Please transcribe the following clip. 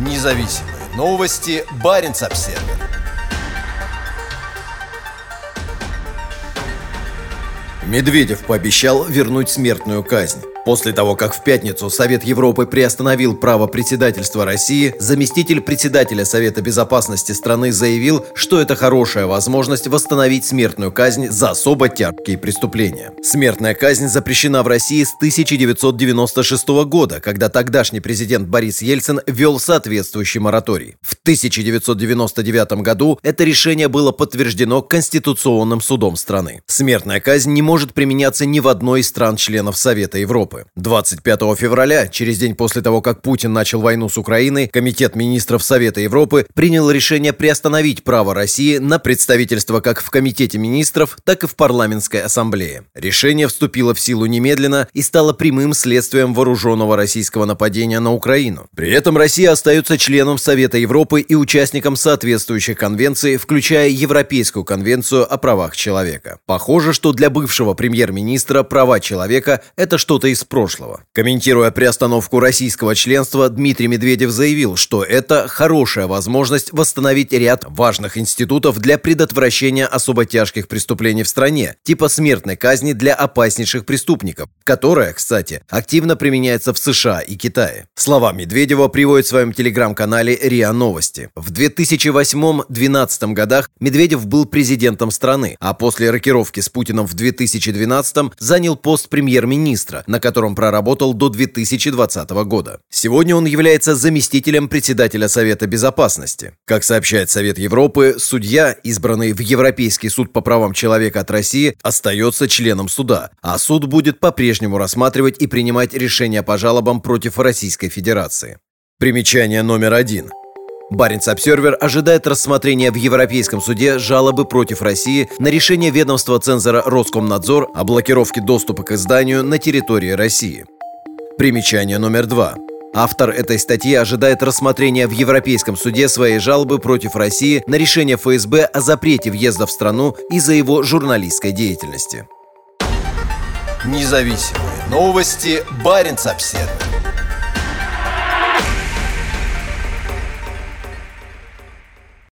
Независимые новости. Барин обсерва Медведев пообещал вернуть смертную казнь. После того, как в пятницу Совет Европы приостановил право председательства России, заместитель председателя Совета Безопасности страны заявил, что это хорошая возможность восстановить смертную казнь за особо тяжкие преступления. Смертная казнь запрещена в России с 1996 года, когда тогдашний президент Борис Ельцин ввел соответствующий мораторий. В 1999 году это решение было подтверждено Конституционным судом страны. Смертная казнь не может применяться ни в одной из стран-членов Совета Европы. Европы. 25 февраля, через день после того, как Путин начал войну с Украиной, Комитет министров Совета Европы принял решение приостановить право России на представительство как в Комитете министров, так и в Парламентской ассамблее. Решение вступило в силу немедленно и стало прямым следствием вооруженного российского нападения на Украину. При этом Россия остается членом Совета Европы и участником соответствующих конвенций, включая Европейскую конвенцию о правах человека. Похоже, что для бывшего премьер-министра права человека – это что-то из из прошлого. Комментируя приостановку российского членства, Дмитрий Медведев заявил, что это хорошая возможность восстановить ряд важных институтов для предотвращения особо тяжких преступлений в стране, типа смертной казни для опаснейших преступников, которая, кстати, активно применяется в США и Китае. Слова Медведева приводит в своем телеграм-канале РИА Новости. В 2008-2012 годах Медведев был президентом страны, а после рокировки с Путиным в 2012 занял пост премьер-министра, на котором проработал до 2020 года. Сегодня он является заместителем председателя Совета Безопасности. Как сообщает Совет Европы, судья, избранный в Европейский суд по правам человека от России, остается членом суда, а суд будет по-прежнему рассматривать и принимать решения по жалобам против Российской Федерации. Примечание номер один. Баренц Обсервер ожидает рассмотрения в Европейском суде жалобы против России на решение ведомства цензора Роскомнадзор о блокировке доступа к изданию на территории России. Примечание номер два. Автор этой статьи ожидает рассмотрения в Европейском суде своей жалобы против России на решение ФСБ о запрете въезда в страну из-за его журналистской деятельности. Независимые новости. Баренц Обсервер.